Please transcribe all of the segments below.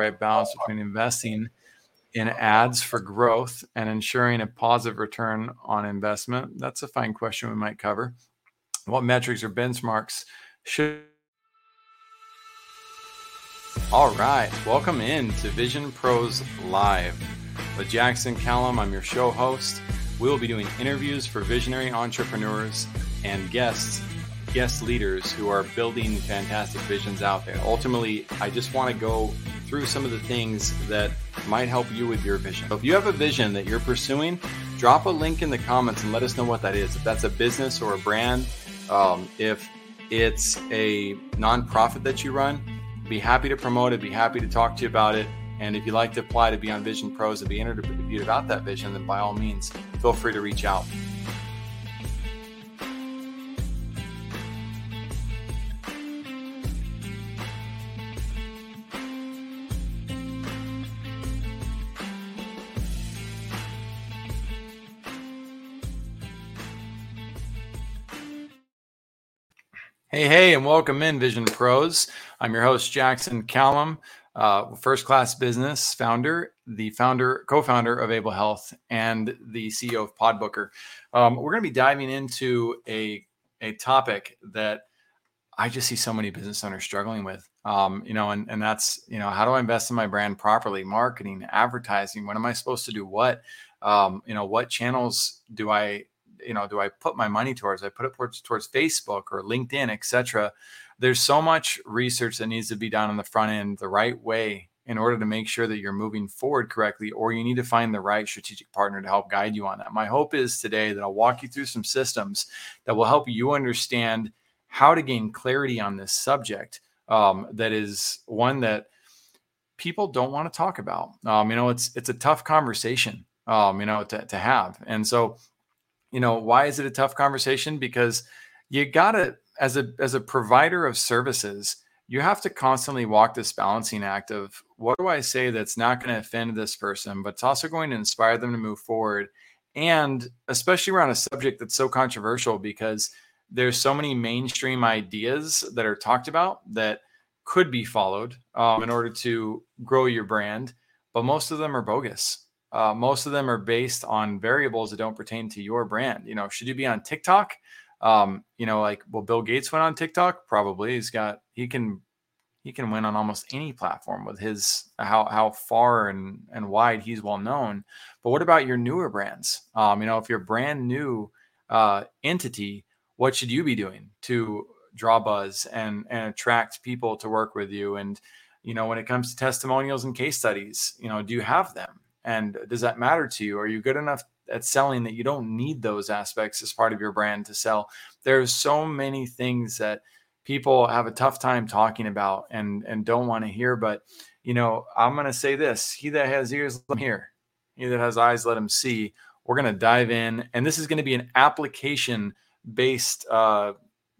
right balance between investing in ads for growth and ensuring a positive return on investment? That's a fine question we might cover. What metrics or benchmarks should all right, welcome in to Vision Pros Live. With Jackson Callum, I'm your show host. We will be doing interviews for visionary entrepreneurs and guests, guest leaders who are building fantastic visions out there. Ultimately, I just want to go through some of the things that might help you with your vision. So if you have a vision that you're pursuing, drop a link in the comments and let us know what that is. If that's a business or a brand, um, if it's a nonprofit that you run, be happy to promote it, be happy to talk to you about it. And if you'd like to apply to be on Vision Pros and be interviewed about that vision, then by all means, feel free to reach out. Hey, hey, and welcome in, Vision Pros. I'm your host, Jackson Callum, uh, first class business founder, the founder, co founder of Able Health, and the CEO of Podbooker. Um, we're going to be diving into a, a topic that I just see so many business owners struggling with. Um, you know, and, and that's, you know, how do I invest in my brand properly? Marketing, advertising, when am I supposed to do what? Um, you know, what channels do I you know do i put my money towards? I put it towards towards facebook or linkedin etc there's so much research that needs to be done on the front end the right way in order to make sure that you're moving forward correctly or you need to find the right strategic partner to help guide you on that. My hope is today that i'll walk you through some systems that will help you understand how to gain clarity on this subject um, that is one that people don't want to talk about. Um, you know it's it's a tough conversation um, you know to, to have. And so you know why is it a tough conversation? Because you gotta as a as a provider of services you have to constantly walk this balancing act of what do i say that's not going to offend this person but it's also going to inspire them to move forward? And especially around a subject that's so controversial because there's so many mainstream ideas that are talked about that could be followed um, in order to grow your brand but most of them are bogus uh, most of them are based on variables that don't pertain to your brand. You know, should you be on TikTok? Um, you know, like, well, Bill Gates went on TikTok. Probably he's got he can he can win on almost any platform with his how how far and and wide he's well known. But what about your newer brands? Um, you know, if you're brand new uh, entity, what should you be doing to draw buzz and and attract people to work with you? And you know, when it comes to testimonials and case studies, you know, do you have them? And does that matter to you? Are you good enough at selling that you don't need those aspects as part of your brand to sell? There's so many things that people have a tough time talking about and and don't want to hear. But you know, I'm gonna say this: He that has ears, let him hear. He that has eyes, let him see. We're gonna dive in, and this is going to be an application based uh,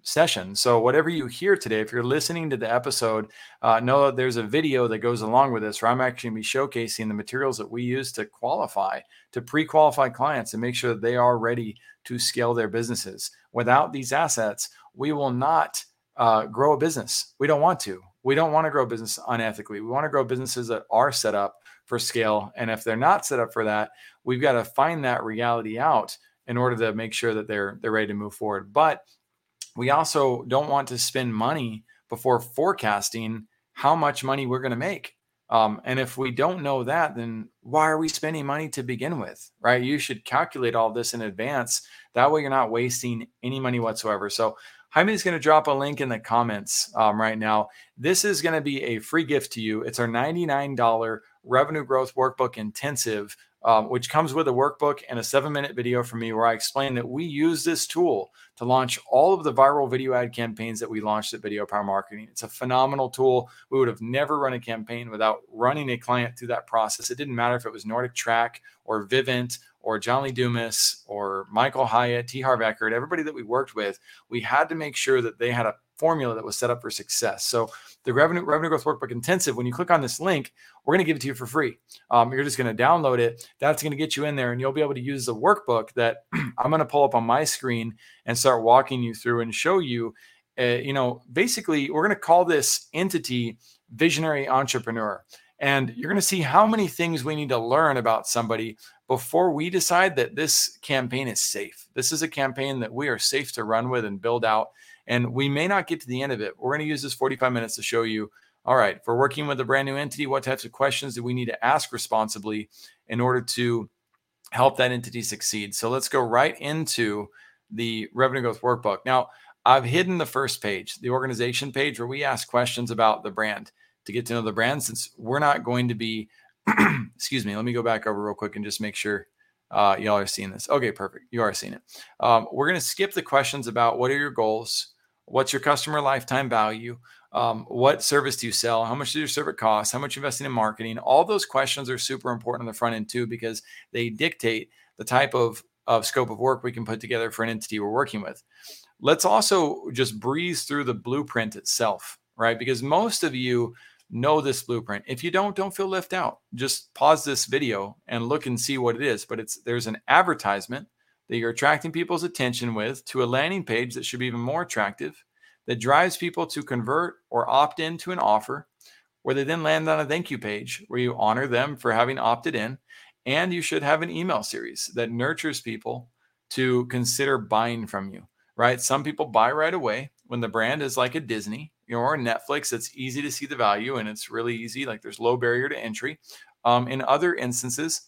session. So, whatever you hear today, if you're listening to the episode, uh, know that there's a video that goes along with this where I'm actually going to be showcasing the materials that we use to qualify, to pre qualify clients and make sure that they are ready to scale their businesses. Without these assets, we will not uh, grow a business. We don't want to. We don't want to grow a business unethically. We want to grow businesses that are set up for scale. And if they're not set up for that, we've got to find that reality out in order to make sure that they're they're ready to move forward. But we also don't want to spend money before forecasting how much money we're going to make. Um, and if we don't know that, then why are we spending money to begin with? Right? You should calculate all this in advance. That way, you're not wasting any money whatsoever. So, Jaime is going to drop a link in the comments um, right now. This is going to be a free gift to you. It's our $99 revenue growth workbook intensive um, which comes with a workbook and a seven minute video from me where I explain that we use this tool to launch all of the viral video ad campaigns that we launched at Video Power Marketing. It's a phenomenal tool. We would have never run a campaign without running a client through that process. It didn't matter if it was Nordic Track or Vivint or John Lee Dumas or Michael Hyatt, T. Harv Eker, everybody that we worked with, we had to make sure that they had a formula that was set up for success. So the revenue revenue growth workbook intensive, when you click on this link, we're going to give it to you for free. Um, you're just going to download it. That's going to get you in there, and you'll be able to use the workbook that I'm going to pull up on my screen and start walking you through and show you. Uh, you know, basically, we're going to call this entity visionary entrepreneur. And you're going to see how many things we need to learn about somebody before we decide that this campaign is safe. This is a campaign that we are safe to run with and build out. And we may not get to the end of it. We're going to use this 45 minutes to show you all right, for working with a brand new entity, what types of questions do we need to ask responsibly in order to help that entity succeed? So let's go right into the revenue growth workbook. Now, I've hidden the first page, the organization page, where we ask questions about the brand to get to know the brand since we're not going to be excuse me let me go back over real quick and just make sure uh, y'all are seeing this. Okay perfect. You are seeing it. Um, we're going to skip the questions about what are your goals what's your customer lifetime value um, what service do you sell how much does your service cost how much investing in marketing? All those questions are super important on the front end too because they dictate the type of, of scope of work we can put together for an entity we're working with. Let's also just breeze through the blueprint itself right? Because most of you know this blueprint. If you don't, don't feel left out. Just pause this video and look and see what it is. But it's there's an advertisement that you're attracting people's attention with to a landing page that should be even more attractive, that drives people to convert or opt into an offer, where they then land on a thank you page where you honor them for having opted in. And you should have an email series that nurtures people to consider buying from you, right? Some people buy right away when the brand is like a Disney you know, or Netflix, it's easy to see the value and it's really easy. Like there's low barrier to entry. Um, in other instances,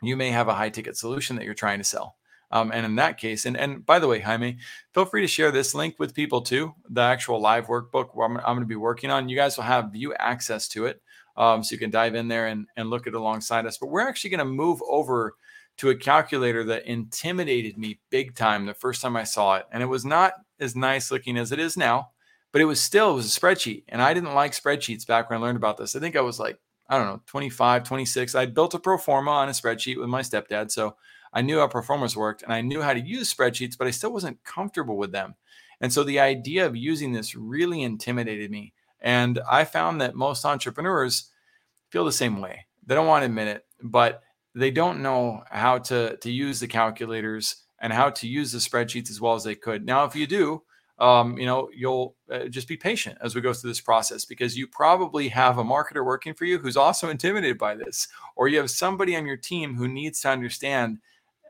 you may have a high ticket solution that you're trying to sell. Um, and in that case, and, and by the way, Jaime, feel free to share this link with people too, the actual live workbook where I'm, I'm going to be working on. You guys will have view access to it. Um, so you can dive in there and, and look at it alongside us. But we're actually going to move over to a calculator that intimidated me big time the first time I saw it. And it was not as nice looking as it is now but it was still it was a spreadsheet and i didn't like spreadsheets back when i learned about this. I think i was like i don't know 25 26 i built a pro forma on a spreadsheet with my stepdad so i knew how pro formas worked and i knew how to use spreadsheets but i still wasn't comfortable with them. And so the idea of using this really intimidated me and i found that most entrepreneurs feel the same way. They don't want to admit it but they don't know how to to use the calculators and how to use the spreadsheets as well as they could. Now if you do um, you know, you'll uh, just be patient as we go through this process because you probably have a marketer working for you who's also intimidated by this, or you have somebody on your team who needs to understand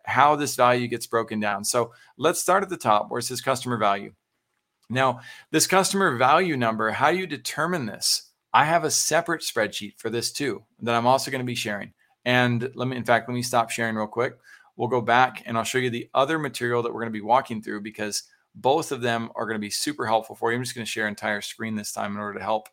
how this value gets broken down. So let's start at the top where it says customer value. Now, this customer value number, how do you determine this? I have a separate spreadsheet for this too that I'm also going to be sharing. And let me, in fact, let me stop sharing real quick. We'll go back and I'll show you the other material that we're going to be walking through because both of them are going to be super helpful for you. I'm just going to share entire screen this time in order to help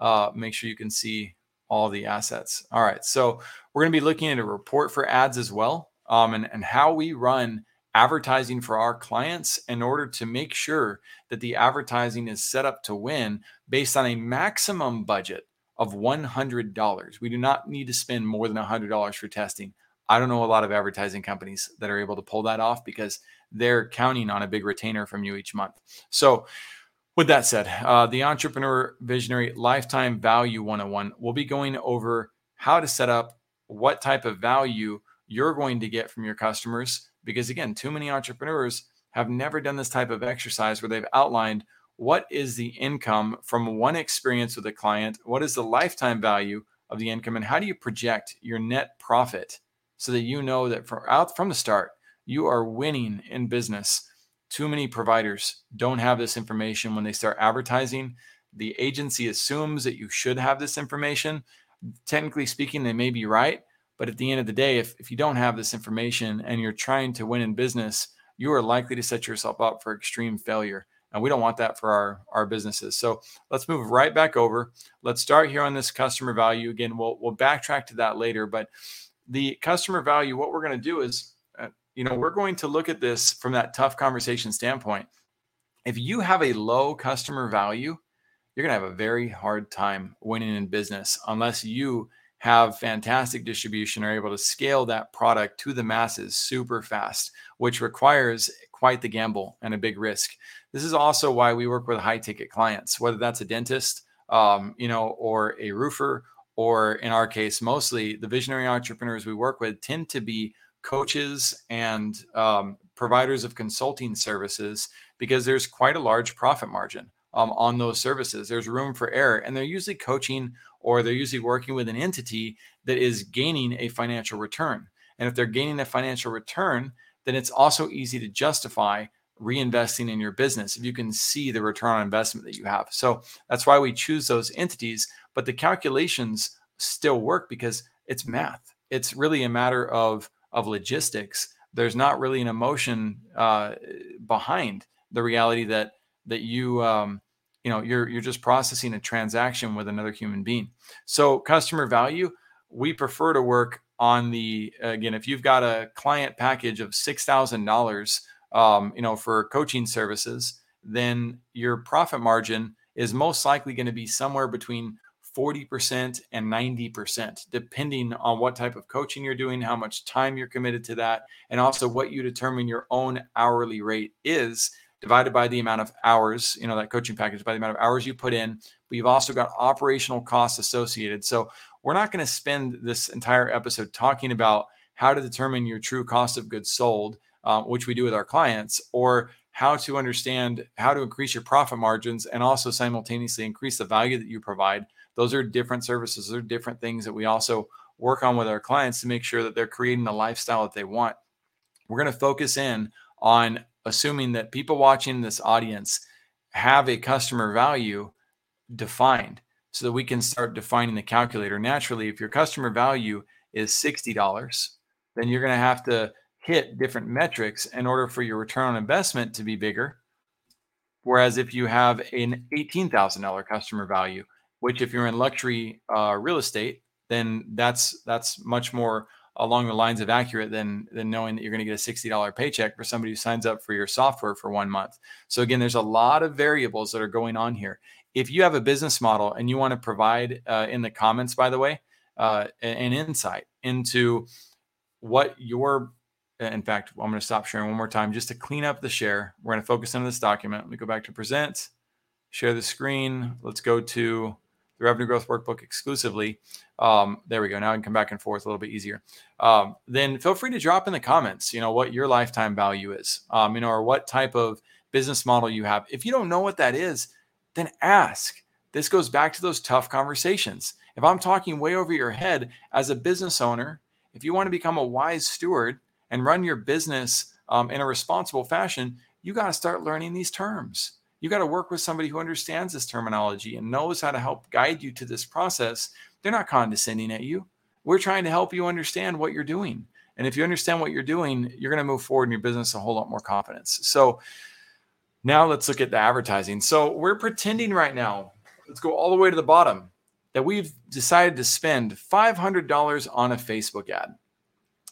uh, make sure you can see all the assets. All right, so we're going to be looking at a report for ads as well, um, and, and how we run advertising for our clients in order to make sure that the advertising is set up to win based on a maximum budget of $100. We do not need to spend more than $100 for testing. I don't know a lot of advertising companies that are able to pull that off because they're counting on a big retainer from you each month. So, with that said, uh, the Entrepreneur Visionary Lifetime Value 101, we'll be going over how to set up what type of value you're going to get from your customers. Because again, too many entrepreneurs have never done this type of exercise where they've outlined what is the income from one experience with a client, what is the lifetime value of the income, and how do you project your net profit so that you know that from out from the start you are winning in business. Too many providers don't have this information when they start advertising. The agency assumes that you should have this information. Technically speaking, they may be right. But at the end of the day, if, if you don't have this information and you're trying to win in business, you are likely to set yourself up for extreme failure. And we don't want that for our, our businesses. So let's move right back over. Let's start here on this customer value. Again, we'll, we'll backtrack to that later. But the customer value, what we're going to do is you know, we're going to look at this from that tough conversation standpoint. If you have a low customer value, you're going to have a very hard time winning in business unless you have fantastic distribution are able to scale that product to the masses super fast which requires quite the gamble and a big risk this is also why we work with high ticket clients whether that's a dentist um, you know or a roofer or in our case mostly the visionary entrepreneurs we work with tend to be coaches and um, providers of consulting services because there's quite a large profit margin um, on those services. There's room for error. And they're usually coaching or they're usually working with an entity that is gaining a financial return. And if they're gaining a financial return, then it's also easy to justify reinvesting in your business if you can see the return on investment that you have. So that's why we choose those entities. But the calculations still work because it's math. It's really a matter of of logistics. There's not really an emotion uh, behind the reality that that you um, you know you're you're just processing a transaction with another human being. So customer value, we prefer to work on the again if you've got a client package of six thousand dollars um, you know for coaching services, then your profit margin is most likely going to be somewhere between 40% and 90%, depending on what type of coaching you're doing, how much time you're committed to that, and also what you determine your own hourly rate is divided by the amount of hours, you know, that coaching package by the amount of hours you put in. But you've also got operational costs associated. So we're not going to spend this entire episode talking about how to determine your true cost of goods sold, um, which we do with our clients, or how to understand how to increase your profit margins and also simultaneously increase the value that you provide those are different services. Those are different things that we also work on with our clients to make sure that they're creating the lifestyle that they want. We're going to focus in on assuming that people watching this audience have a customer value defined so that we can start defining the calculator. Naturally, if your customer value is $60, then you're going to have to hit different metrics in order for your return on investment to be bigger. Whereas if you have an $18,000 customer value, which if you're in luxury uh, real estate, then that's that's much more along the lines of accurate than than knowing that you're going to get a $60 paycheck for somebody who signs up for your software for one month. So again, there's a lot of variables that are going on here. If you have a business model and you want to provide uh, in the comments, by the way, uh, an insight into what your in fact, I'm going to stop sharing one more time just to clean up the share. We're going to focus on this document. Let me go back to present, share the screen. Let's go to the revenue growth workbook exclusively, um, there we go. Now I can come back and forth a little bit easier. Um, then feel free to drop in the comments, you know, what your lifetime value is, um, you know, or what type of business model you have. If you don't know what that is, then ask. This goes back to those tough conversations. If I'm talking way over your head as a business owner, if you want to become a wise steward and run your business um, in a responsible fashion, you got to start learning these terms you got to work with somebody who understands this terminology and knows how to help guide you to this process. They're not condescending at you. We're trying to help you understand what you're doing. And if you understand what you're doing, you're going to move forward in your business a whole lot more confidence. So now let's look at the advertising. So we're pretending right now, let's go all the way to the bottom, that we've decided to spend $500 on a Facebook ad.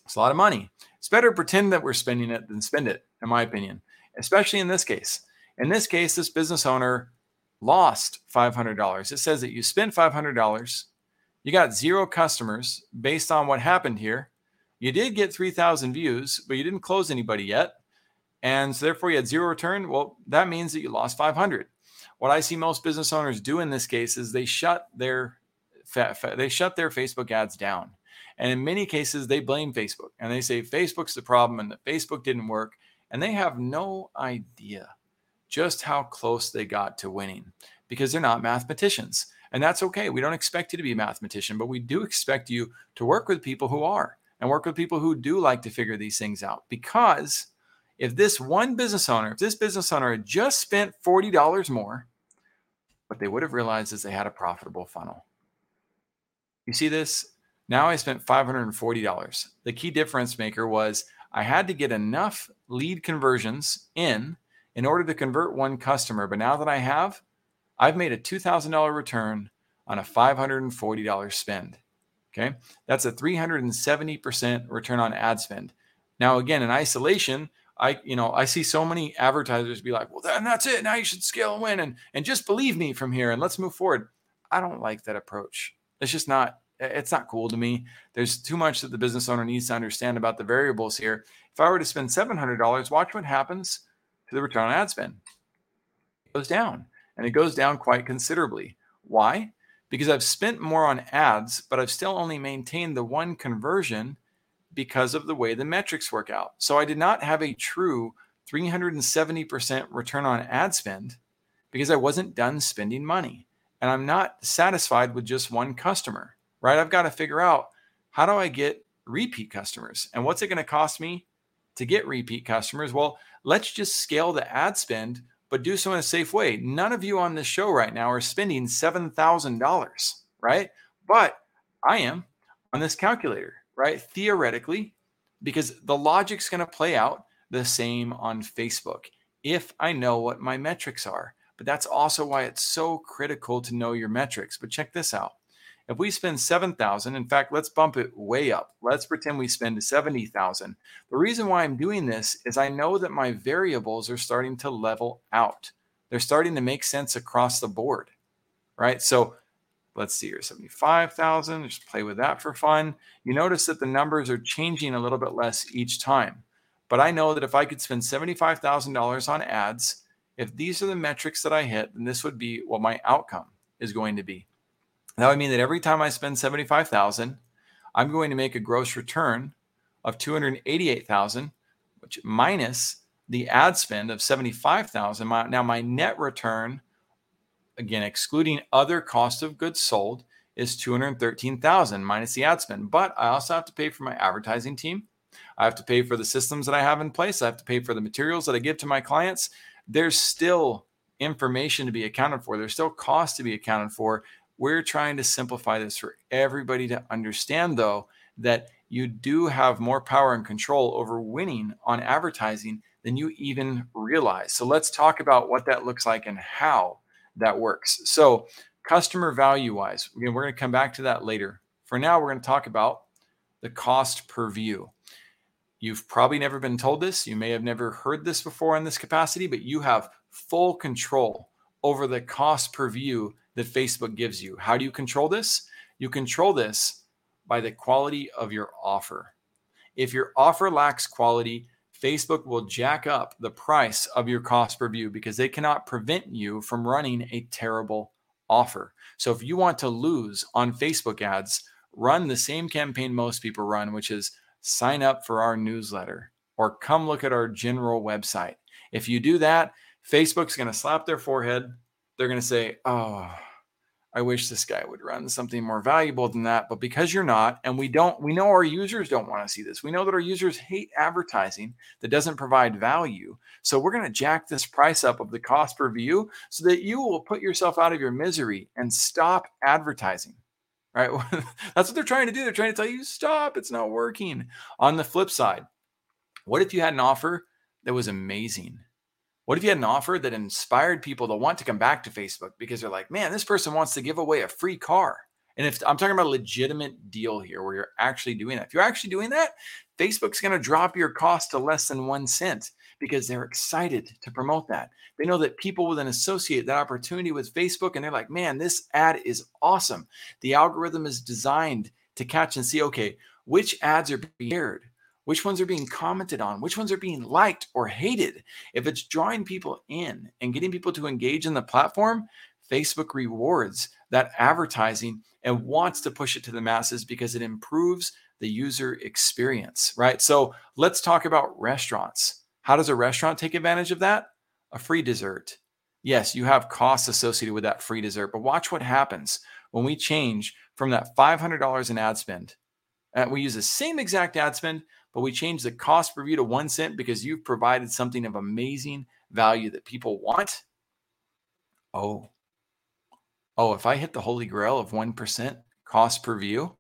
It's a lot of money. It's better to pretend that we're spending it than spend it, in my opinion, especially in this case. In this case, this business owner lost $500. It says that you spent $500, you got zero customers based on what happened here. You did get 3,000 views, but you didn't close anybody yet. And so therefore you had zero return. Well, that means that you lost 500. What I see most business owners do in this case is they shut their they shut their Facebook ads down. And in many cases, they blame Facebook and they say Facebook's the problem and that Facebook didn't work. And they have no idea just how close they got to winning because they're not mathematicians. And that's okay. We don't expect you to be a mathematician, but we do expect you to work with people who are and work with people who do like to figure these things out. Because if this one business owner, if this business owner had just spent $40 more, what they would have realized is they had a profitable funnel. You see this? Now I spent $540. The key difference maker was I had to get enough lead conversions in in order to convert one customer. But now that I have, I've made a $2,000 return on a $540 spend. Okay. That's a 370% return on ad spend. Now, again, in isolation, I, you know, I see so many advertisers be like, well, then that's it. Now you should scale and win and, and just believe me from here and let's move forward. I don't like that approach. It's just not, it's not cool to me. There's too much that the business owner needs to understand about the variables here. If I were to spend $700, watch what happens to the return on ad spend. It goes down and it goes down quite considerably. Why? Because I've spent more on ads, but I've still only maintained the one conversion because of the way the metrics work out. So I did not have a true 370% return on ad spend because I wasn't done spending money. And I'm not satisfied with just one customer, right? I've got to figure out how do I get repeat customers and what's it going to cost me to get repeat customers? Well, let's just scale the ad spend, but do so in a safe way. None of you on this show right now are spending $7,000, right? But I am on this calculator, right? Theoretically, because the logic's going to play out the same on Facebook if I know what my metrics are. But that's also why it's so critical to know your metrics. But check this out. If we spend 7,000, in fact, let's bump it way up. Let's pretend we spend 70,000. The reason why I'm doing this is I know that my variables are starting to level out. They're starting to make sense across the board, right? So let's see here, 75,000, just play with that for fun. You notice that the numbers are changing a little bit less each time. But I know that if I could spend $75,000 on ads, if these are the metrics that I hit, then this would be what my outcome is going to be. That would mean that every time I spend 75,000, I'm going to make a gross return of 288,000, which minus the ad spend of 75,000. Now my net return, again excluding other cost of goods sold, is 213,000 minus the ad spend. But I also have to pay for my advertising team. I have to pay for the systems that I have in place. I have to pay for the materials that I give to my clients. There's still information to be accounted for. There's still cost to be accounted for we're trying to simplify this for everybody to understand, though, that you do have more power and control over winning on advertising than you even realize. So let's talk about what that looks like and how that works. So, customer value wise, again, we're going to come back to that later. For now, we're going to talk about the cost per view. You've probably never been told this. You may have never heard this before in this capacity, but you have full control over the cost per view that Facebook gives you. How do you control this? You control this by the quality of your offer. If your offer lacks quality, Facebook will jack up the price of your cost per view because they cannot prevent you from running a terrible offer. So if you want to lose on Facebook ads, run the same campaign most people run, which is sign up for our newsletter or come look at our general website. If you do that, Facebook's going to slap their forehead. They're going to say, "Oh, I wish this guy would run something more valuable than that. But because you're not, and we don't, we know our users don't want to see this. We know that our users hate advertising that doesn't provide value. So we're going to jack this price up of the cost per view so that you will put yourself out of your misery and stop advertising. Right? That's what they're trying to do. They're trying to tell you, stop, it's not working. On the flip side, what if you had an offer that was amazing? What if you had an offer that inspired people to want to come back to Facebook because they're like, man, this person wants to give away a free car? And if I'm talking about a legitimate deal here where you're actually doing that, if you're actually doing that, Facebook's going to drop your cost to less than one cent because they're excited to promote that. They know that people will then associate that opportunity with Facebook and they're like, man, this ad is awesome. The algorithm is designed to catch and see, okay, which ads are being shared? Which ones are being commented on, which ones are being liked or hated. If it's drawing people in and getting people to engage in the platform, Facebook rewards that advertising and wants to push it to the masses because it improves the user experience, right? So let's talk about restaurants. How does a restaurant take advantage of that? A free dessert. Yes, you have costs associated with that free dessert, but watch what happens when we change from that $500 in ad spend. And we use the same exact ad spend, but we changed the cost per view to one cent because you've provided something of amazing value that people want. Oh, oh, if I hit the holy grail of 1% cost per view,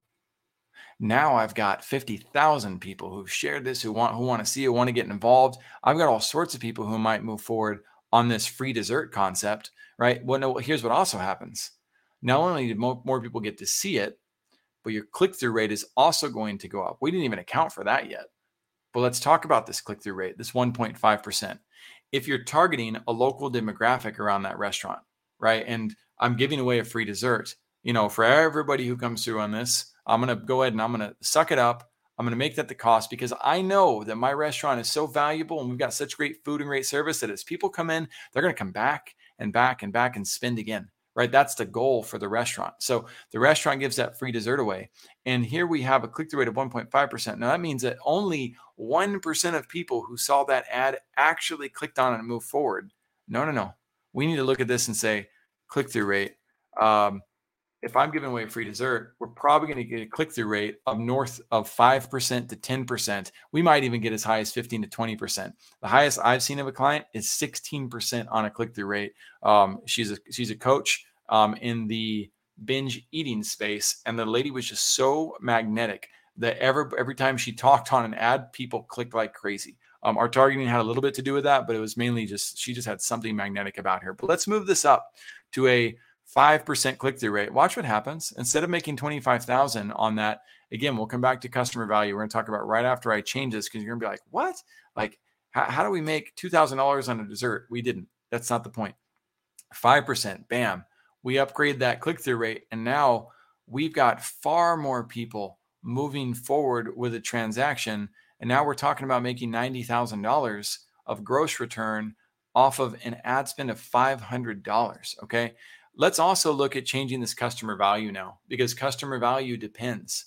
now I've got 50,000 people who've shared this, who want, who want to see it, want to get involved. I've got all sorts of people who might move forward on this free dessert concept, right? Well, no, here's what also happens. Not only do more, more people get to see it, but your click through rate is also going to go up. We didn't even account for that yet. But let's talk about this click through rate, this 1.5%. If you're targeting a local demographic around that restaurant, right? And I'm giving away a free dessert, you know, for everybody who comes through on this, I'm going to go ahead and I'm going to suck it up. I'm going to make that the cost because I know that my restaurant is so valuable and we've got such great food and great service that as people come in, they're going to come back and back and back and spend again right? That's the goal for the restaurant. So the restaurant gives that free dessert away. And here we have a click through rate of 1.5%. Now that means that only 1% of people who saw that ad actually clicked on it and moved forward. No, no, no. we need to look at this and say click through rate. Um, if I'm giving away free dessert, we're probably going to get a click through rate of north of 5% to 10%. We might even get as high as 15 to 20%. The highest I've seen of a client is 16% on a click through rate. Um, she's a she's a coach um, in the binge eating space, and the lady was just so magnetic that every every time she talked on an ad, people clicked like crazy. Um, our targeting had a little bit to do with that, but it was mainly just she just had something magnetic about her. But let's move this up to a 5% click through rate. Watch what happens. Instead of making 25,000 on that, again, we'll come back to customer value. We're going to talk about right after I change this because you're going to be like, what? Like, how, how do we make $2,000 on a dessert? We didn't. That's not the point. 5%, bam. We upgrade that click through rate. And now we've got far more people moving forward with a transaction. And now we're talking about making $90,000 of gross return off of an ad spend of $500. Okay. Let's also look at changing this customer value now because customer value depends.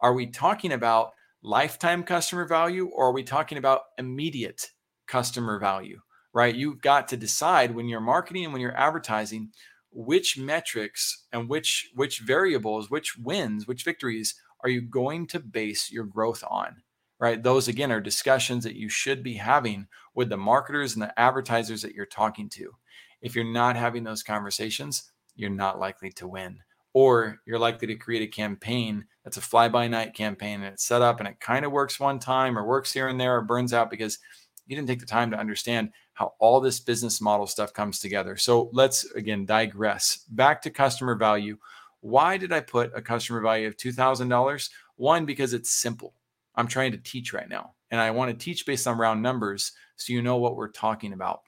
Are we talking about lifetime customer value or are we talking about immediate customer value? Right? You've got to decide when you're marketing and when you're advertising which metrics and which which variables, which wins, which victories are you going to base your growth on? Right? Those again are discussions that you should be having with the marketers and the advertisers that you're talking to. If you're not having those conversations, you're not likely to win. Or you're likely to create a campaign that's a fly by night campaign and it's set up and it kind of works one time or works here and there or burns out because you didn't take the time to understand how all this business model stuff comes together. So let's again digress back to customer value. Why did I put a customer value of $2,000? One, because it's simple. I'm trying to teach right now and I want to teach based on round numbers so you know what we're talking about.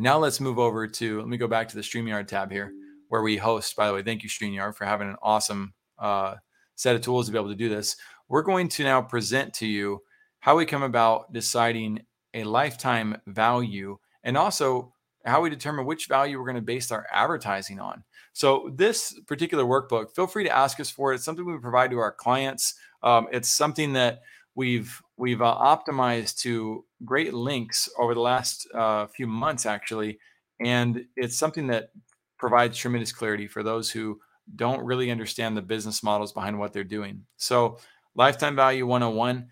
Now let's move over to, let me go back to the StreamYard tab here where we host. By the way, thank you, StreamYard, for having an awesome uh, set of tools to be able to do this. We're going to now present to you how we come about deciding a lifetime value and also how we determine which value we're going to base our advertising on. So, this particular workbook, feel free to ask us for it. It's something we provide to our clients. Um, it's something that we've we've uh, optimized to great links over the last uh, few months, actually, and it's something that provides tremendous clarity for those who don't really understand the business models behind what they're doing. So, lifetime value 101.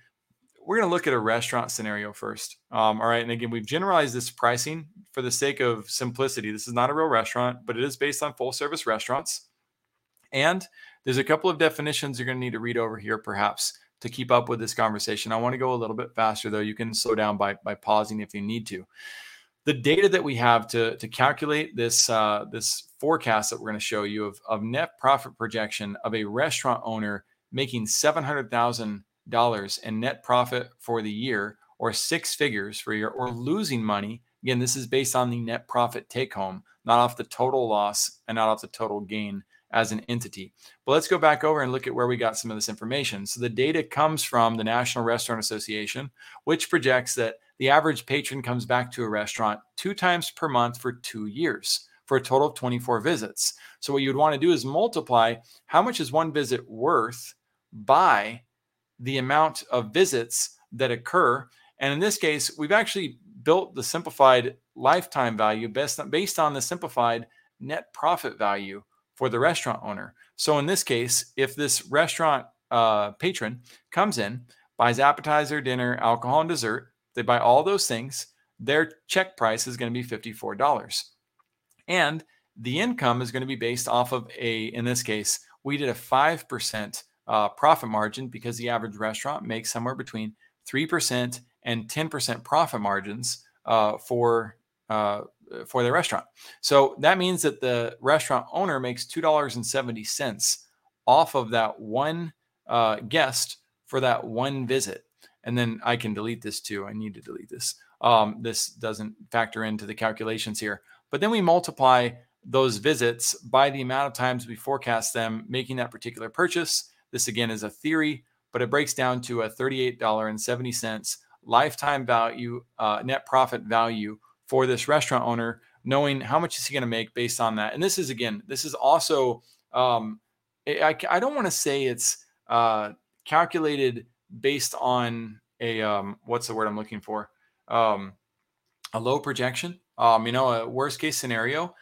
We're going to look at a restaurant scenario first. Um, all right. And again, we've generalized this pricing for the sake of simplicity. This is not a real restaurant, but it is based on full service restaurants. And there's a couple of definitions you're going to need to read over here, perhaps, to keep up with this conversation. I want to go a little bit faster, though. You can slow down by, by pausing if you need to. The data that we have to, to calculate this, uh, this forecast that we're going to show you of, of net profit projection of a restaurant owner making $700,000 in net profit for the year or six figures for a year or losing money. Again, this is based on the net profit take home, not off the total loss and not off the total gain as an entity. But let's go back over and look at where we got some of this information. So the data comes from the National Restaurant Association, which projects that the average patron comes back to a restaurant two times per month for two years for a total of 24 visits. So what you would want to do is multiply how much is one visit worth by the amount of visits that occur. And in this case, we've actually built the simplified lifetime value based on, based on the simplified net profit value for the restaurant owner. So in this case, if this restaurant uh, patron comes in, buys appetizer, dinner, alcohol, and dessert, they buy all those things, their check price is going to be $54. And the income is going to be based off of a, in this case, we did a 5% uh, profit margin because the average restaurant makes somewhere between 3% and 10% profit margins uh, for uh, for their restaurant. So that means that the restaurant owner makes $2.70 off of that one uh, guest for that one visit. And then I can delete this too. I need to delete this. Um, this doesn't factor into the calculations here. But then we multiply those visits by the amount of times we forecast them making that particular purchase. This again is a theory, but it breaks down to a $38.70 lifetime value, uh, net profit value for this restaurant owner, knowing how much is he going to make based on that. And this is again, this is also, um, I, I don't want to say it's uh, calculated based on a um, what's the word I'm looking for? Um, a low projection. Um, you know, a worst case scenario,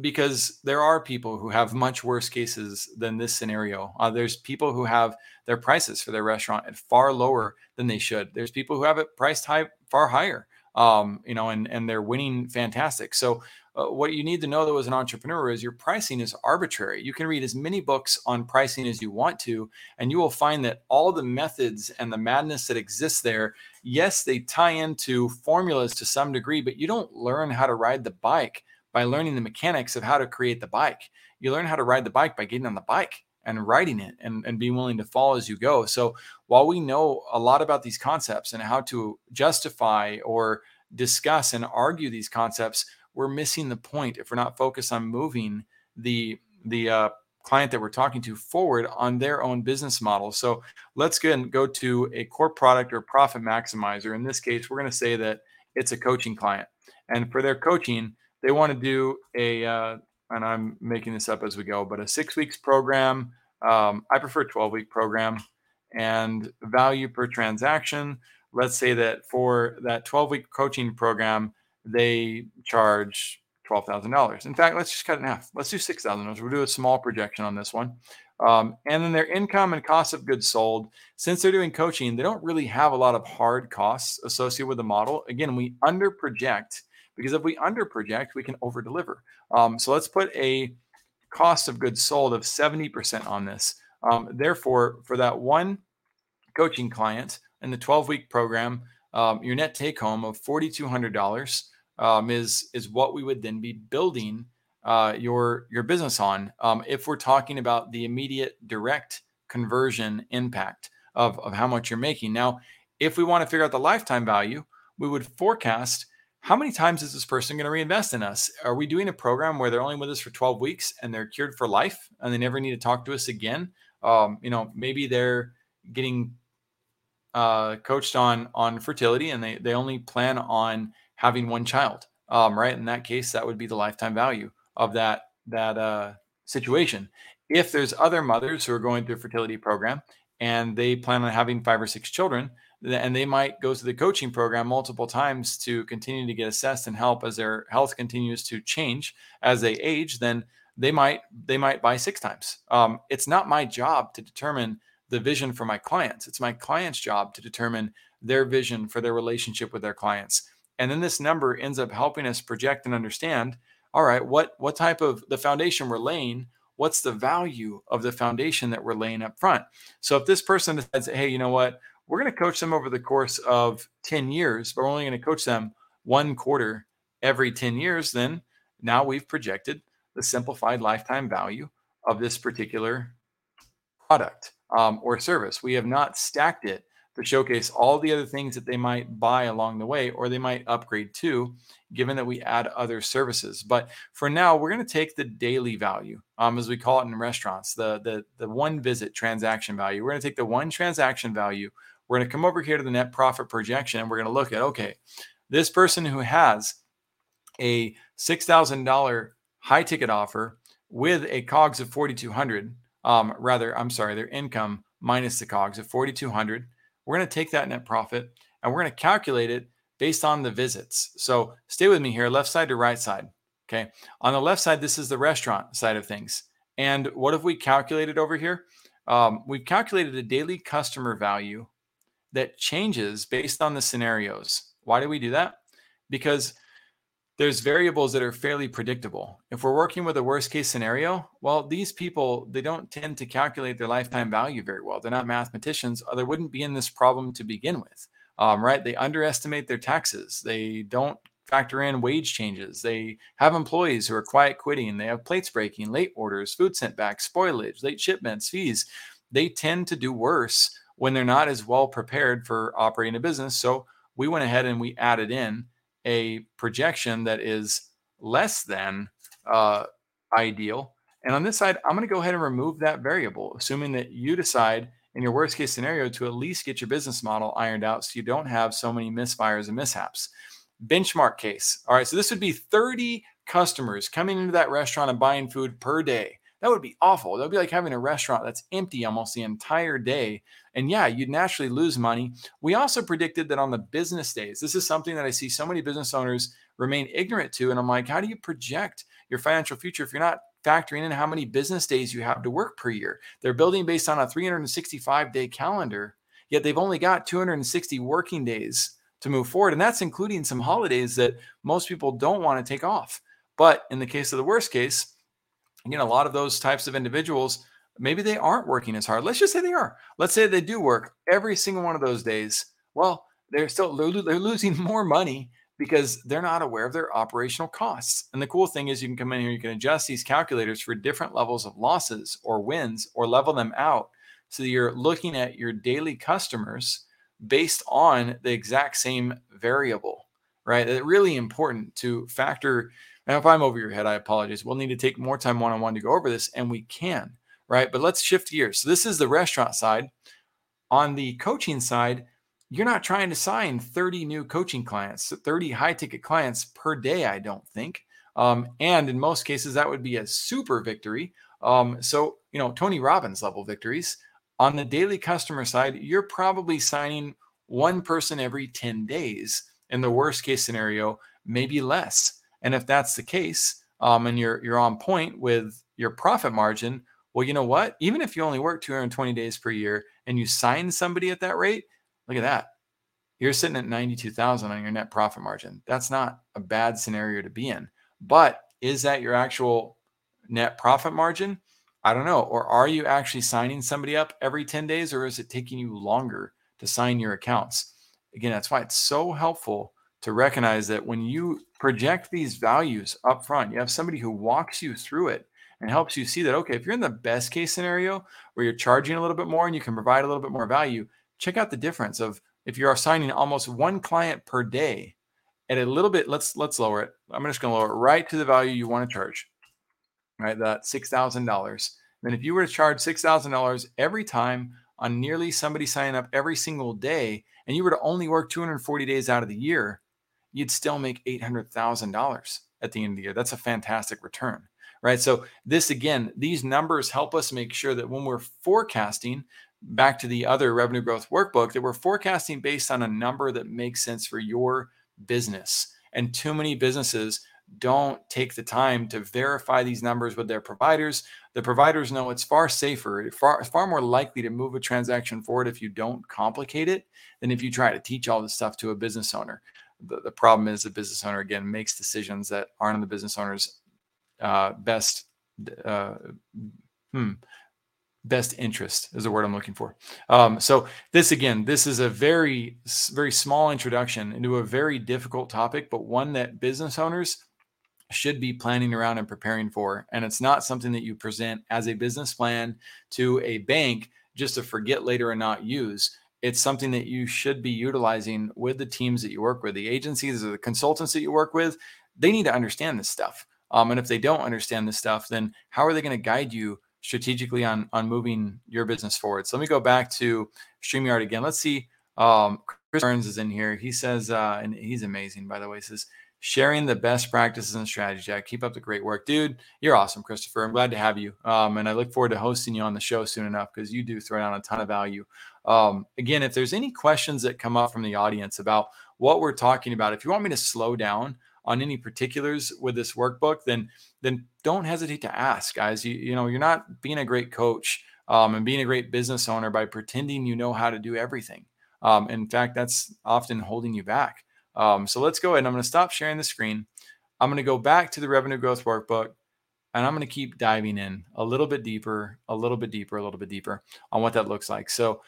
because there are people who have much worse cases than this scenario. Uh, there's people who have their prices for their restaurant at far lower than they should. There's people who have it priced high, far higher. Um, you know, and and they're winning fantastic. So uh, what you need to know though as an entrepreneur is your pricing is arbitrary. You can read as many books on pricing as you want to, and you will find that all the methods and the madness that exists there, yes, they tie into formulas to some degree, but you don't learn how to ride the bike by learning the mechanics of how to create the bike. You learn how to ride the bike by getting on the bike and writing it and, and being willing to fall as you go. So while we know a lot about these concepts and how to justify or discuss and argue these concepts, we're missing the point if we're not focused on moving the the uh, client that we're talking to forward on their own business model. So let's go and go to a core product or profit maximizer. In this case, we're going to say that it's a coaching client, and for their coaching, they want to do a uh, and I'm making this up as we go, but a six weeks program. Um, I prefer 12 week program and value per transaction. Let's say that for that 12 week coaching program, they charge $12,000. In fact, let's just cut it in half. Let's do $6,000. We'll do a small projection on this one. Um, and then their income and cost of goods sold, since they're doing coaching, they don't really have a lot of hard costs associated with the model. Again, we under project because if we under project, we can over deliver. Um, so let's put a cost of goods sold of 70% on this. Um, therefore, for that one coaching client in the 12 week program, um, your net take home of $4,200 um, is is what we would then be building uh, your your business on. Um, if we're talking about the immediate direct conversion impact of of how much you're making. Now, if we want to figure out the lifetime value, we would forecast how many times is this person going to reinvest in us? Are we doing a program where they're only with us for 12 weeks and they're cured for life and they never need to talk to us again? Um, you know, maybe they're getting uh, coached on on fertility and they they only plan on having one child, um, right? In that case, that would be the lifetime value of that that uh, situation. If there's other mothers who are going through a fertility program and they plan on having five or six children, and they might go to the coaching program multiple times to continue to get assessed and help as their health continues to change as they age, then they might they might buy six times. Um, it's not my job to determine the vision for my clients. It's my client's job to determine their vision for their relationship with their clients. And then this number ends up helping us project and understand, all right, what what type of the foundation we're laying, what's the value of the foundation that we're laying up front. So if this person decides, hey, you know what, we're going to coach them over the course of 10 years, but we're only going to coach them one quarter every 10 years, then now we've projected the simplified lifetime value of this particular product um, or service. We have not stacked it to showcase all the other things that they might buy along the way or they might upgrade to, given that we add other services. But for now, we're going to take the daily value, um, as we call it in restaurants, the, the, the one visit transaction value. We're going to take the one transaction value. We're going to come over here to the net profit projection and we're going to look at, okay, this person who has a $6,000 high ticket offer with a COGS of 4,200, um, rather, I'm sorry, their income minus the COGS of 4,200 we're going to take that net profit and we're going to calculate it based on the visits. So stay with me here, left side to right side. Okay. On the left side, this is the restaurant side of things. And what have we calculated over here? Um, we've calculated a daily customer value that changes based on the scenarios. Why do we do that? Because there's variables that are fairly predictable. If we're working with a worst case scenario, well, these people, they don't tend to calculate their lifetime value very well. They're not mathematicians, or they wouldn't be in this problem to begin with, um, right? They underestimate their taxes. They don't factor in wage changes. They have employees who are quiet quitting. They have plates breaking, late orders, food sent back, spoilage, late shipments, fees. They tend to do worse when they're not as well prepared for operating a business. So we went ahead and we added in a projection that is less than uh, ideal. And on this side, I'm going to go ahead and remove that variable, assuming that you decide in your worst case scenario to at least get your business model ironed out so you don't have so many misfires and mishaps. Benchmark case. All right, so this would be 30 customers coming into that restaurant and buying food per day. That would be awful. That would be like having a restaurant that's empty almost the entire day. And yeah, you'd naturally lose money. We also predicted that on the business days, this is something that I see so many business owners remain ignorant to. And I'm like, how do you project your financial future if you're not factoring in how many business days you have to work per year? They're building based on a 365 day calendar, yet they've only got 260 working days to move forward. And that's including some holidays that most people don't want to take off. But in the case of the worst case, again, a lot of those types of individuals, maybe they aren't working as hard. Let's just say they are. Let's say they do work every single one of those days. Well, they're still they're losing more money because they're not aware of their operational costs. And the cool thing is you can come in here, you can adjust these calculators for different levels of losses or wins or level them out so that you're looking at your daily customers based on the exact same variable, right? It's really important to factor. And if I'm over your head, I apologize. We'll need to take more time one on one to go over this, and we can, right? But let's shift gears. So, this is the restaurant side. On the coaching side, you're not trying to sign 30 new coaching clients, 30 high ticket clients per day, I don't think. Um, and in most cases, that would be a super victory. Um, so, you know, Tony Robbins level victories. On the daily customer side, you're probably signing one person every 10 days. In the worst case scenario, maybe less. And if that's the case, um, and you're you're on point with your profit margin, well, you know what? Even if you only work 220 days per year and you sign somebody at that rate, look at that. You're sitting at 92,000 on your net profit margin. That's not a bad scenario to be in. But is that your actual net profit margin? I don't know. Or are you actually signing somebody up every 10 days or is it taking you longer to sign your accounts? Again, that's why it's so helpful to recognize that when you project these values up front, you have somebody who walks you through it and helps you see that, okay, if you're in the best case scenario where you're charging a little bit more and you can provide a little bit more value, check out the difference of if you're assigning almost one client per day at a little bit, let's let's lower it. I'm just to lower it right to the value you want to charge right? That $6,000. Then if you were to charge $6,000 every time on nearly somebody signing up every single day, and you were to only work 240 days out of the year, you'd still make $800,000 at the end of the year. That's a fantastic return, right? So, this again, these numbers help us make sure that when we're forecasting, back to the other revenue growth workbook, that we're forecasting based on a number that makes sense for your business. And too many businesses don't take the time to verify these numbers with their providers. The providers know it's far safer, far, far more likely to move a transaction forward if you don't complicate it than if you try to teach all this stuff to a business owner. The, the problem is the business owner, again, makes decisions that aren't in the business owner's uh, best. Uh, hmm, best interest is the word I'm looking for. Um, so this again, this is a very, very small introduction into a very difficult topic, but one that business owners should be planning around and preparing for. And it's not something that you present as a business plan to a bank just to forget later and not use. It's something that you should be utilizing with the teams that you work with, the agencies or the consultants that you work with. They need to understand this stuff. Um, and if they don't understand this stuff, then how are they going to guide you strategically on on moving your business forward? So let me go back to StreamYard again. Let's see. Um, Chris Burns is in here. He says, uh, and he's amazing, by the way. Says, sharing the best practices and strategy. Jack. Keep up the great work, dude. You're awesome, Christopher. I'm glad to have you. Um, and I look forward to hosting you on the show soon enough because you do throw down a ton of value. Um, again, if there's any questions that come up from the audience about what we're talking about, if you want me to slow down on any particulars with this workbook, then then don't hesitate to ask, guys. You you know you're not being a great coach um, and being a great business owner by pretending you know how to do everything. Um, in fact, that's often holding you back. Um, so let's go ahead and I'm going to stop sharing the screen. I'm going to go back to the revenue growth workbook and I'm going to keep diving in a little bit deeper, a little bit deeper, a little bit deeper on what that looks like. So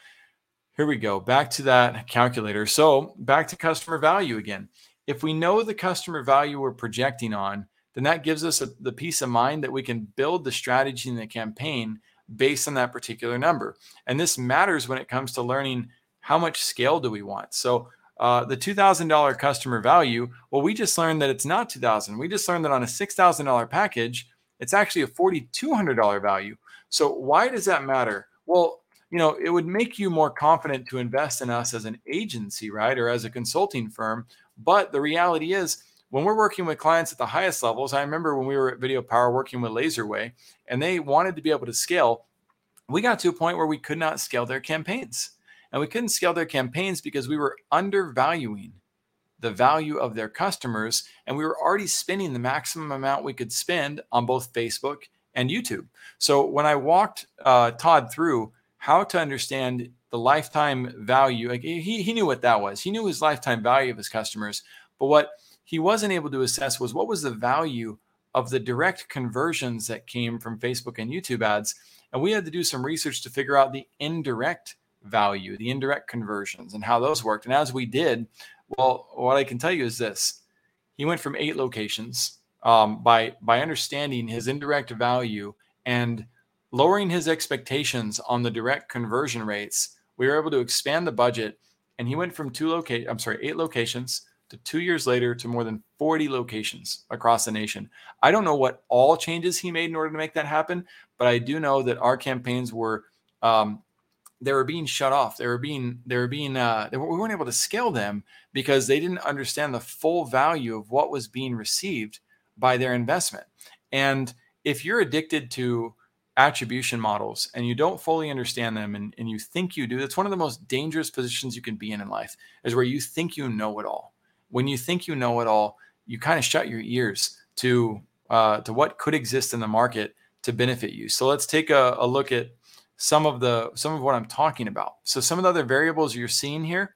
here we go. Back to that calculator. So back to customer value again. If we know the customer value we're projecting on, then that gives us a, the peace of mind that we can build the strategy and the campaign based on that particular number. And this matters when it comes to learning how much scale do we want. So uh, the $2,000 customer value, well, we just learned that it's not 2000 We just learned that on a $6,000 package, it's actually a $4,200 value. So why does that matter? Well, you know, it would make you more confident to invest in us as an agency, right? Or as a consulting firm. But the reality is, when we're working with clients at the highest levels, I remember when we were at Video Power working with LaserAway and they wanted to be able to scale, we got to a point where we could not scale their campaigns. And we couldn't scale their campaigns because we were undervaluing the value of their customers. And we were already spending the maximum amount we could spend on both Facebook and YouTube. So when I walked uh, Todd through how to understand the lifetime value, like he, he knew what that was. He knew his lifetime value of his customers. But what he wasn't able to assess was what was the value of the direct conversions that came from Facebook and YouTube ads. And we had to do some research to figure out the indirect value, the indirect conversions, and how those worked. And as we did, well, what I can tell you is this: he went from eight locations um, by by understanding his indirect value and lowering his expectations on the direct conversion rates. We were able to expand the budget, and he went from two locate I'm sorry, eight locations to two years later to more than 40 locations across the nation. I don't know what all changes he made in order to make that happen, but I do know that our campaigns were um, they were being shut off. They were being they were being uh, they we weren't able to scale them because they didn't understand the full value of what was being received by their investment. And if you're addicted to attribution models and you don't fully understand them and, and you think you do, that's one of the most dangerous positions you can be in in life is where you think you know it all. When you think you know it all, you kind of shut your ears to uh, to what could exist in the market to benefit you. So let's take a, a look at some of the some of what I'm talking about. So some of the other variables you're seeing here,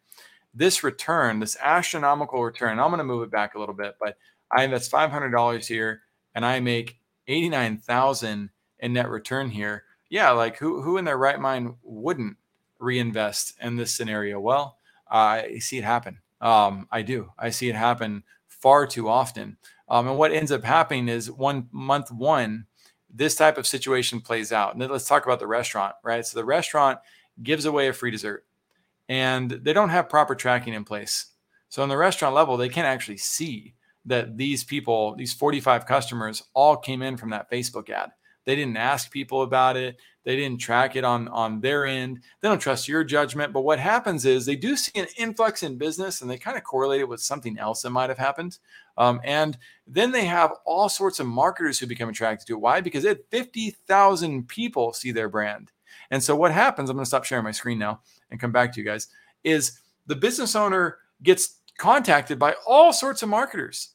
this return, this astronomical return, I'm going to move it back a little bit, but I invest $500 here and I make 89,000 in net return here. Yeah, like who who in their right mind wouldn't reinvest in this scenario? Well, I see it happen. Um, I do. I see it happen far too often. Um, and what ends up happening is one month one, this type of situation plays out. And then let's talk about the restaurant, right? So the restaurant gives away a free dessert and they don't have proper tracking in place. So on the restaurant level, they can't actually see that these people, these 45 customers, all came in from that Facebook ad. They didn't ask people about it. They didn't track it on, on their end. They don't trust your judgment. But what happens is they do see an influx in business and they kind of correlate it with something else that might have happened. Um, and then they have all sorts of marketers who become attracted to it. Why? Because it 50,000 people see their brand. And so what happens, I'm going to stop sharing my screen now and come back to you guys, is the business owner gets contacted by all sorts of marketers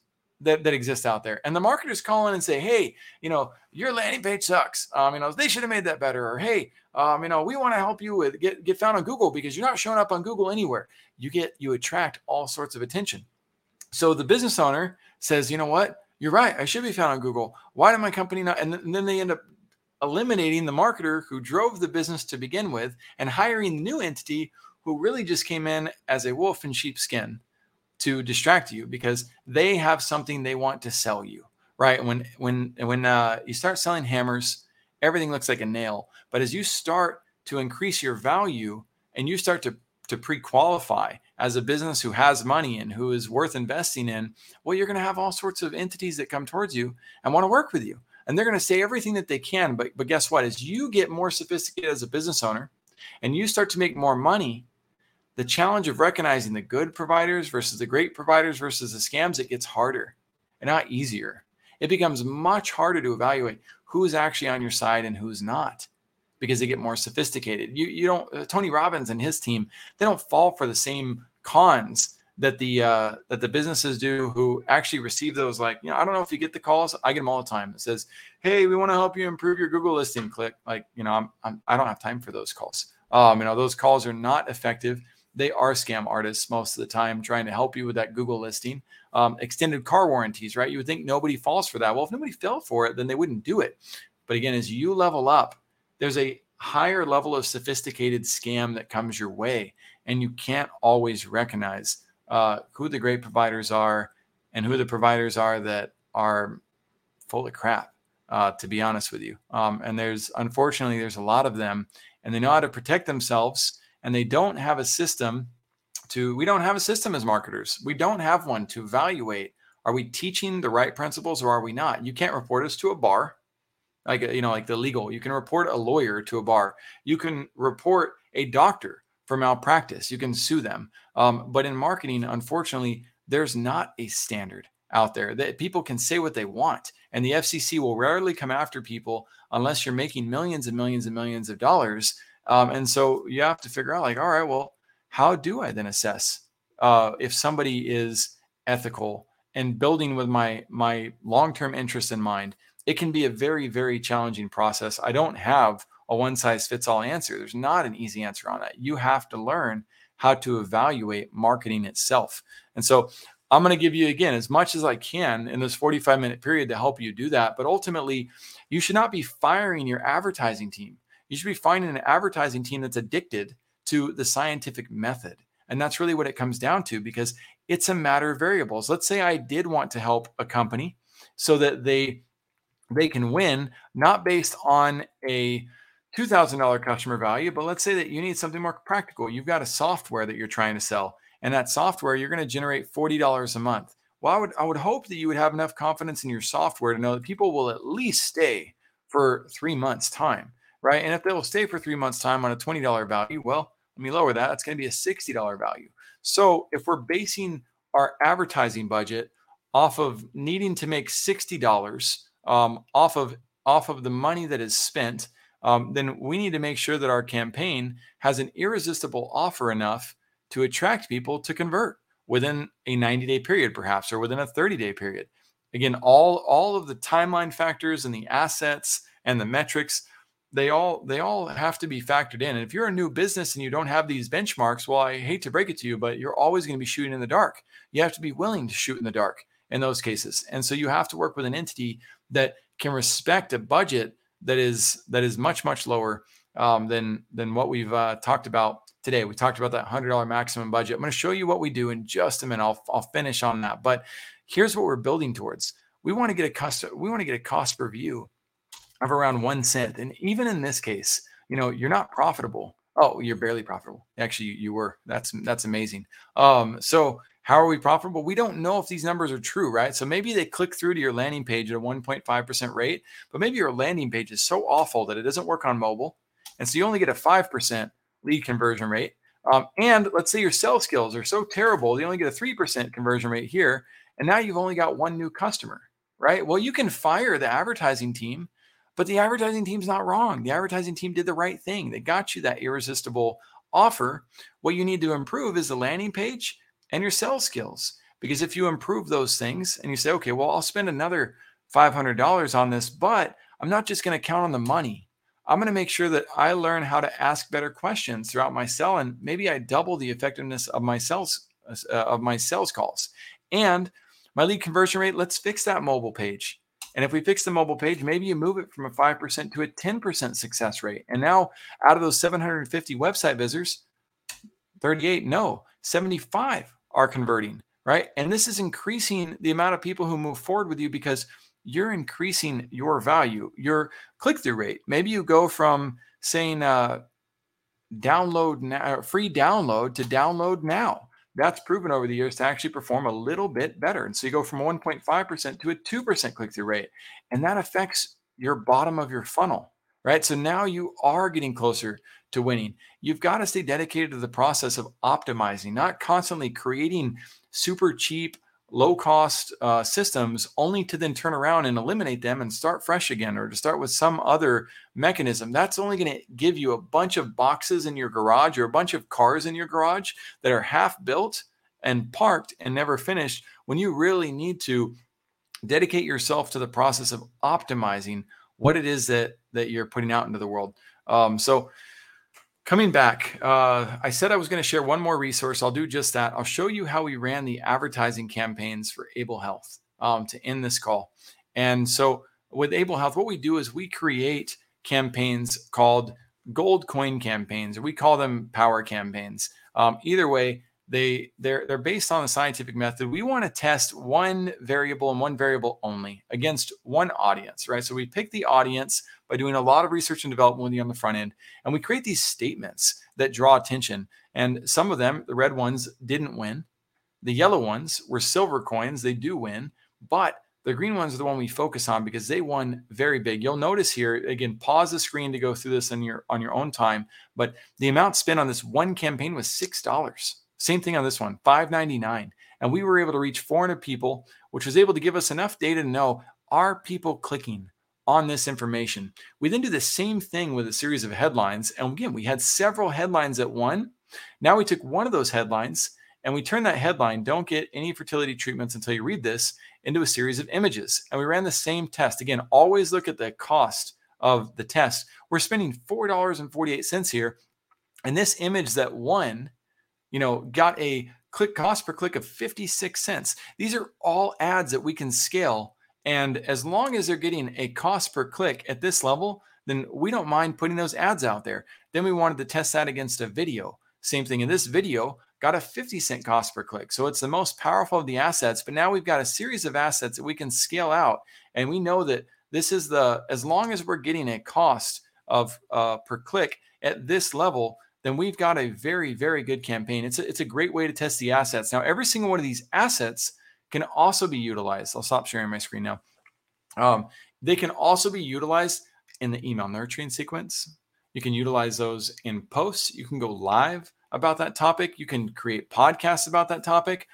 that, that exist out there. And the marketers call in and say, hey, you know, your landing page sucks. Um, you know, they should have made that better. Or hey, um, you know, we want to help you with get, get found on Google because you're not showing up on Google anywhere. You get you attract all sorts of attention. So the business owner says, you know what? You're right. I should be found on Google. Why did my company not? And, and then they end up eliminating the marketer who drove the business to begin with and hiring the new entity who really just came in as a wolf in sheep's skin to distract you because they have something they want to sell you right? When when when uh, you start selling hammers everything looks like a nail. But as you start to increase your value and you start to to pre-qualify as a business who has money and who is worth investing in well you're going to have all sorts of entities that come towards you and want to work with you. And they're going to say everything that they can but but guess what? As you get more sophisticated as a business owner and you start to make more money the challenge of recognizing the good providers versus the great providers versus the scams, it gets harder and not easier. It becomes much harder to evaluate who's actually on your side and who's not because they get more sophisticated. You you don't uh, Tony Robbins and his team, they don't fall for the same cons that the uh, that the businesses do who actually receive those like you know I don't know if you get the calls I get them all the time it says hey we want to help you improve your Google listing click like you know I'm, I'm I don't have time for those calls um, you know those calls are not effective they are scam artists most of the time trying to help you with that Google listing. Um, extended car warranties, right? You would think nobody falls for that. Well, if nobody fell for it, then they wouldn't do it. But again, as you level up, there's a higher level of sophisticated scam that comes your way, and you can't always recognize uh, who the great providers are and who the providers are that are full of crap. Uh, to be honest with you, um, and there's unfortunately there's a lot of them, and they know how to protect themselves and they don't have a system to we don't have a system as marketers. We don't have one to evaluate are we teaching the right principles or are we not? You can't report us to a bar like you know like the legal. You can report a lawyer to a bar. You can report a doctor for malpractice. You can sue them. Um, but in marketing unfortunately there's not a standard out there that people can say what they want. And the fcc will rarely come after people unless you're making millions and millions and millions of dollars um, and so you have to figure out, like, all right, well, how do I then assess uh, if somebody is ethical and building with my my long-term interest in mind, it can be a very very challenging process. I don't have a one size fits all answer. There's not an easy answer on that. You have to learn how to evaluate marketing itself. And so I'm going to give you again as much as I can in this 45 minute period to help you do that. But ultimately, you should not be firing your advertising team. You should be finding an advertising team that's addicted to the scientific method. And that's really what it comes down to because it's a matter of variables. Let's say I did want to help a company so that they they can win not based on a $2000 customer value, but let's say that you need something more practical. You've got a software that you're trying to sell and that software you're going to generate $40 a month. Well, I would I would hope that you would have enough confidence in your software to know that people will at least stay for 3 months time, right? And if they will stay for 3 months time on a $20 value, well, let me lower that. That's going to be a $60 value. So if we're basing our advertising budget off of needing to make $60 um, off of off of the money that is spent, um, then we need to make sure that our campaign has an irresistible offer enough to attract people to convert within a 90 day period, perhaps, or within a 30 day period. Again, all all of the timeline factors and the assets and the metrics they all they all have to be factored in. And if you're a new business and you don't have these benchmarks, well, I hate to break it to you, but you're always going to be shooting in the dark. You have to be willing to shoot in the dark in those cases. And so you have to work with an entity that can respect a budget that is that is much much lower um, than than what we've uh, talked about today. We talked about that hundred dollar maximum budget. I'm going to show you what we do in just a minute. I'll I'll finish on that. But here's what we're building towards. We want to get a cost. We want to get a cost per view of around one cent. And even in this case, you know, you're not profitable. Oh, you're barely profitable. Actually, you were. That's that's amazing. Um, so how are we profitable? We don't know if these numbers are true, right? So maybe they click through to your landing page at a 1.5% rate, but maybe your landing page is so awful that it doesn't work on mobile. And so you only get a 5% lead conversion rate. Um, and let's say your sales skills are so terrible, you only get a 3% conversion rate here. And now you've only got one new customer, right? Well, you can fire the advertising team but the advertising team's not wrong. The advertising team did the right thing. They got you that irresistible offer. What you need to improve is the landing page and your sales skills. Because if you improve those things and you say, okay, well, I'll spend another $500 on this, but I'm not just going to count on the money. I'm going to make sure that I learn how to ask better questions throughout my sell, and maybe I double the effectiveness of my sales uh, of my sales calls and my lead conversion rate. Let's fix that mobile page. And if we fix the mobile page, maybe you move it from a 5% to a 10% success rate. And now, out of those 750 website visitors, 38, no, 75 are converting, right? And this is increasing the amount of people who move forward with you because you're increasing your value, your click through rate. Maybe you go from saying, uh, download now, free download to download now that's proven over the years to actually perform a little bit better. And so you go from 1.5% to a 2% click through rate, and that affects your bottom of your funnel, right? So now you are getting closer to winning. You've got to stay dedicated to the process of optimizing, not constantly creating super cheap low cost uh, systems only to then turn around and eliminate them and start fresh again or to start with some other mechanism. That's only going to give you a bunch of boxes in your garage or a bunch of cars in your garage that are half built and parked and never finished when you really need to dedicate yourself to the process of optimizing what it is that that you're putting out into the world. Um, so Coming back, uh, I said I was going to share one more resource. I'll do just that. I'll show you how we ran the advertising campaigns for Able Health um, to end this call. And so, with Able Health, what we do is we create campaigns called gold coin campaigns, or we call them power campaigns. Um, either way, they they're they're based on the scientific method. We want to test one variable and one variable only against one audience, right? So we pick the audience by doing a lot of research and development with you on the front end. And we create these statements that draw attention. And some of them, the red ones, didn't win. The yellow ones were silver coins. They do win. But the green ones are the one we focus on because they won very big. You'll notice here again. Pause the screen to go through this on your on your own time. But the amount spent on this one campaign was six dollars. Same thing on this one, five ninety nine, and we were able to reach 400 people, which was able to give us enough data to know are people clicking on this information. We then do the same thing with a series of headlines. And again, we had several headlines at one. Now we took one of those headlines And we turned that headline, Don't Get Any Fertility Treatments Until You Read This, into a series of images. And we ran the same test. Again, always look at the cost of the test. We're spending $4.48 here. And this image that won, you know, got a click cost per click of 56 cents. These are all ads that we can scale. And as long as they're getting a cost per click at this level, then we don't mind putting those ads out there. Then we wanted to test that against a video. Same thing in this video, got a 50 cent cost per click. So it's the most powerful of the assets. But now we've got a series of assets that we can scale out. And we know that this is the, as long as we're getting a cost of uh, per click at this level, then we've got a very, very good campaign. It's a, it's a great way to test the assets. Now, every single one of these assets can also be utilized. I'll stop sharing my screen now. Um, they can also be utilized in the email nurturing sequence. You can utilize those in posts. You can go live about that topic. You can create podcasts about that topic,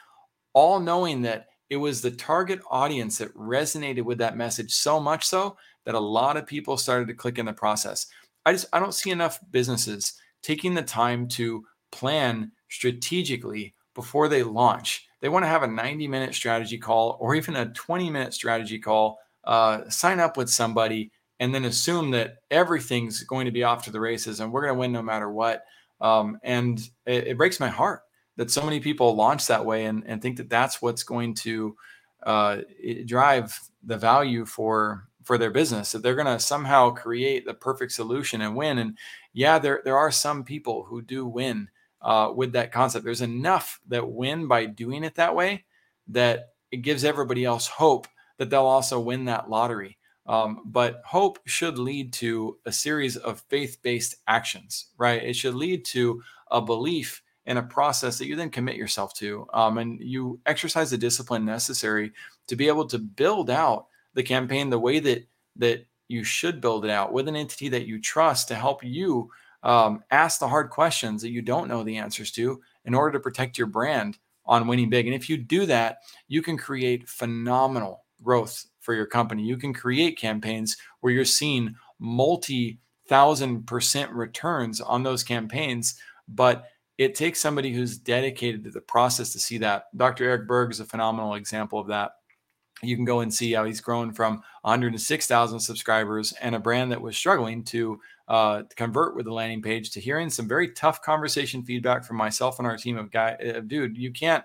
all knowing that it was the target audience that resonated with that message so much so that a lot of people started to click in the process. I just I don't see enough businesses taking the time to plan strategically before they launch. They want to have a 90 minute strategy call or even a 20 minute strategy call, uh, sign up with somebody, and then assume that everything's going to be off to the races and we're going to win no matter what. Um, and it, it, breaks my heart that so many people launch that way and, and think that that's what's going to uh, drive the value for for their business that they're going to somehow create the perfect solution and win. And yeah there there are some people who do win uh, with that concept. There's enough that win by doing it that way that it gives everybody else hope that they'll also win that lottery. Um, but hope should lead to a series of faith-based actions right? It should lead to a belief in a process that you then commit yourself to um, and you exercise the discipline necessary to be able to build out the campaign the way that that you should build it out with an entity that you trust to help you um, ask the hard questions that you don't know the answers to in order to protect your brand on winning big. And if you do that, you can create phenomenal growth for your company. You can create campaigns where you're seeing multi thousand percent returns on those campaigns, but it takes somebody who's dedicated to the process to see that. Dr. Eric Berg is a phenomenal example of that you can go and see how he's grown from 106,000 subscribers and a brand that was struggling to uh, convert with the landing page to hearing some very tough conversation feedback from myself and our team of guy, uh, dude, you can't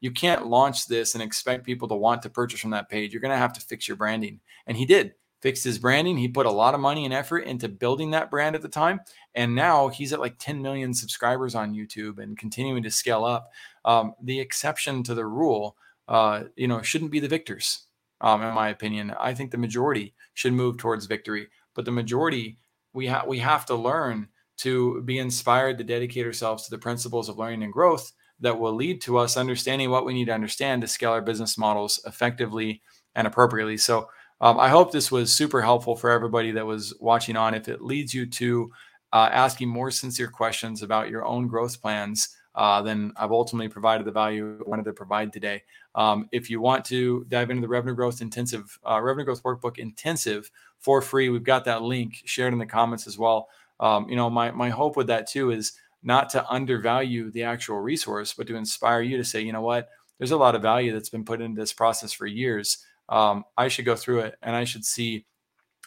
you can't launch this and expect people to want to purchase from that page. You're going to have to fix your branding, and he did fixed his branding. He put a lot of money and effort into building that brand at the time, and now he's at like 10 million subscribers on YouTube and continuing to scale up. Um, the exception to the rule uh, you know, shouldn't be the victors. Um, in my opinion, I think the majority should move towards victory, but the majority we have we have to learn to be inspired to dedicate ourselves to the principles of learning and growth that will lead to us understanding what we need to understand to scale our business models effectively and appropriately. So um, I hope this was super helpful for everybody that was watching on. If it leads you to uh, asking more sincere questions about your own growth plans, uh, then I've ultimately provided the value I wanted to provide today. Um, if you want to dive into the revenue growth intensive, uh, revenue growth workbook intensive for free, we've got that link shared in the comments as well. Um, you know, my my hope with that too is not to undervalue the actual resource, but to inspire you to say, you know what, there's a lot of value that's been put into this process for years. Um, I should go through it and I should see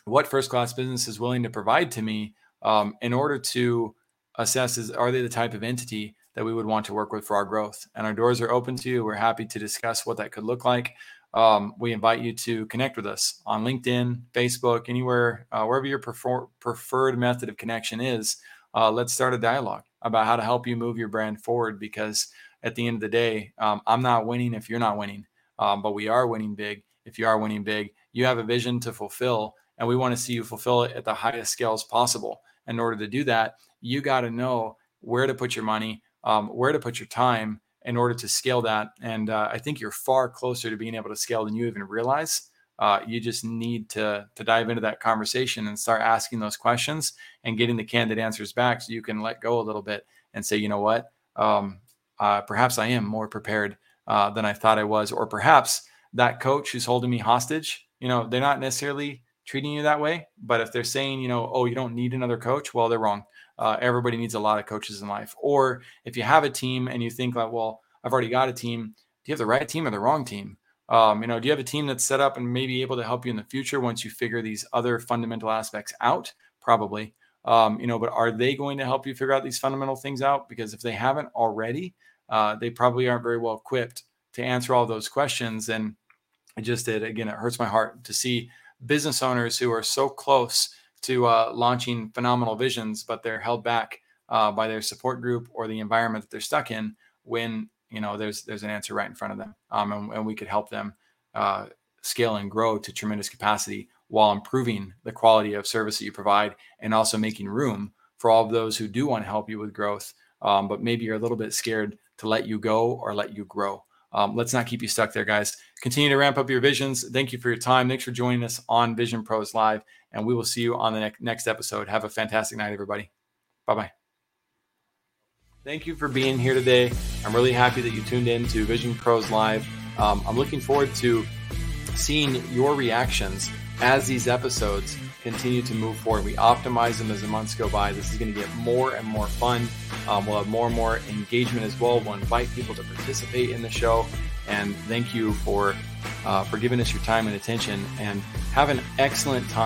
what first class business is willing to provide to me um, in order to assess is are they the type of entity that we would want to work with for our growth. And our doors are open to you. We're happy to discuss what that could look like. Um, we invite you to connect with us on LinkedIn, Facebook, anywhere, uh, wherever your prefer- preferred method of connection is. Uh, let's start a dialogue about how to help you move your brand forward because at the end of the day, um, I'm not winning if you're not winning, um, but we are winning big if you are winning big. You have a vision to fulfill, and we want to see you fulfill it at the highest scales possible. In order to do that, you got to know where to put your money, um, where to put your time in order to scale that. And uh, I think you're far closer to being able to scale than you even realize. Uh, you just need to to dive into that conversation and start asking those questions and getting the candid answers back, so you can let go a little bit and say, you know what, um, uh, perhaps I am more prepared uh, than I thought I was, or perhaps that coach who's holding me hostage, you know, they're not necessarily treating you that way, but if they're saying, you know, oh, you don't need another coach, well, they're wrong. Uh, everybody needs a lot of coaches in life. Or if you have a team and you think like, well, I've already got a team. Do you have the right team or the wrong team? Um, you know, do you have a team that's set up and maybe able to help you in the future once you figure these other fundamental aspects out? Probably. Um, you know, but are they going to help you figure out these fundamental things out? Because if they haven't already, uh, they probably aren't very well equipped to answer all those questions. And I just did again, it hurts my heart to see business owners who are so close to uh, launching phenomenal visions, but they're held back uh, by their support group or the environment that they're stuck in when you know there's there's an answer right in front of them um, and, and, we could help them uh, scale and grow to tremendous capacity while improving the quality of service that you provide and also making room for all of those who do want to help you with growth um, but maybe you're a little bit scared to let you go or let you grow. Um, let's not keep you stuck there guys. Continue to ramp up your visions. Thank you for your time. Thanks for joining us on vision pros live and we will see you on the ne- next episode have a fantastic night everybody bye bye Thank you for being here today. I'm really happy that you tuned in to Vision Pros Live. Um, I'm looking forward to seeing your reactions as these episodes continue to move forward. We optimize them as the months go by. This is going to get more and more fun. Um, we'll have more and more engagement as well. We'll invite people to participate in the show. And thank you for uh, for giving us your time and attention. And have an excellent time.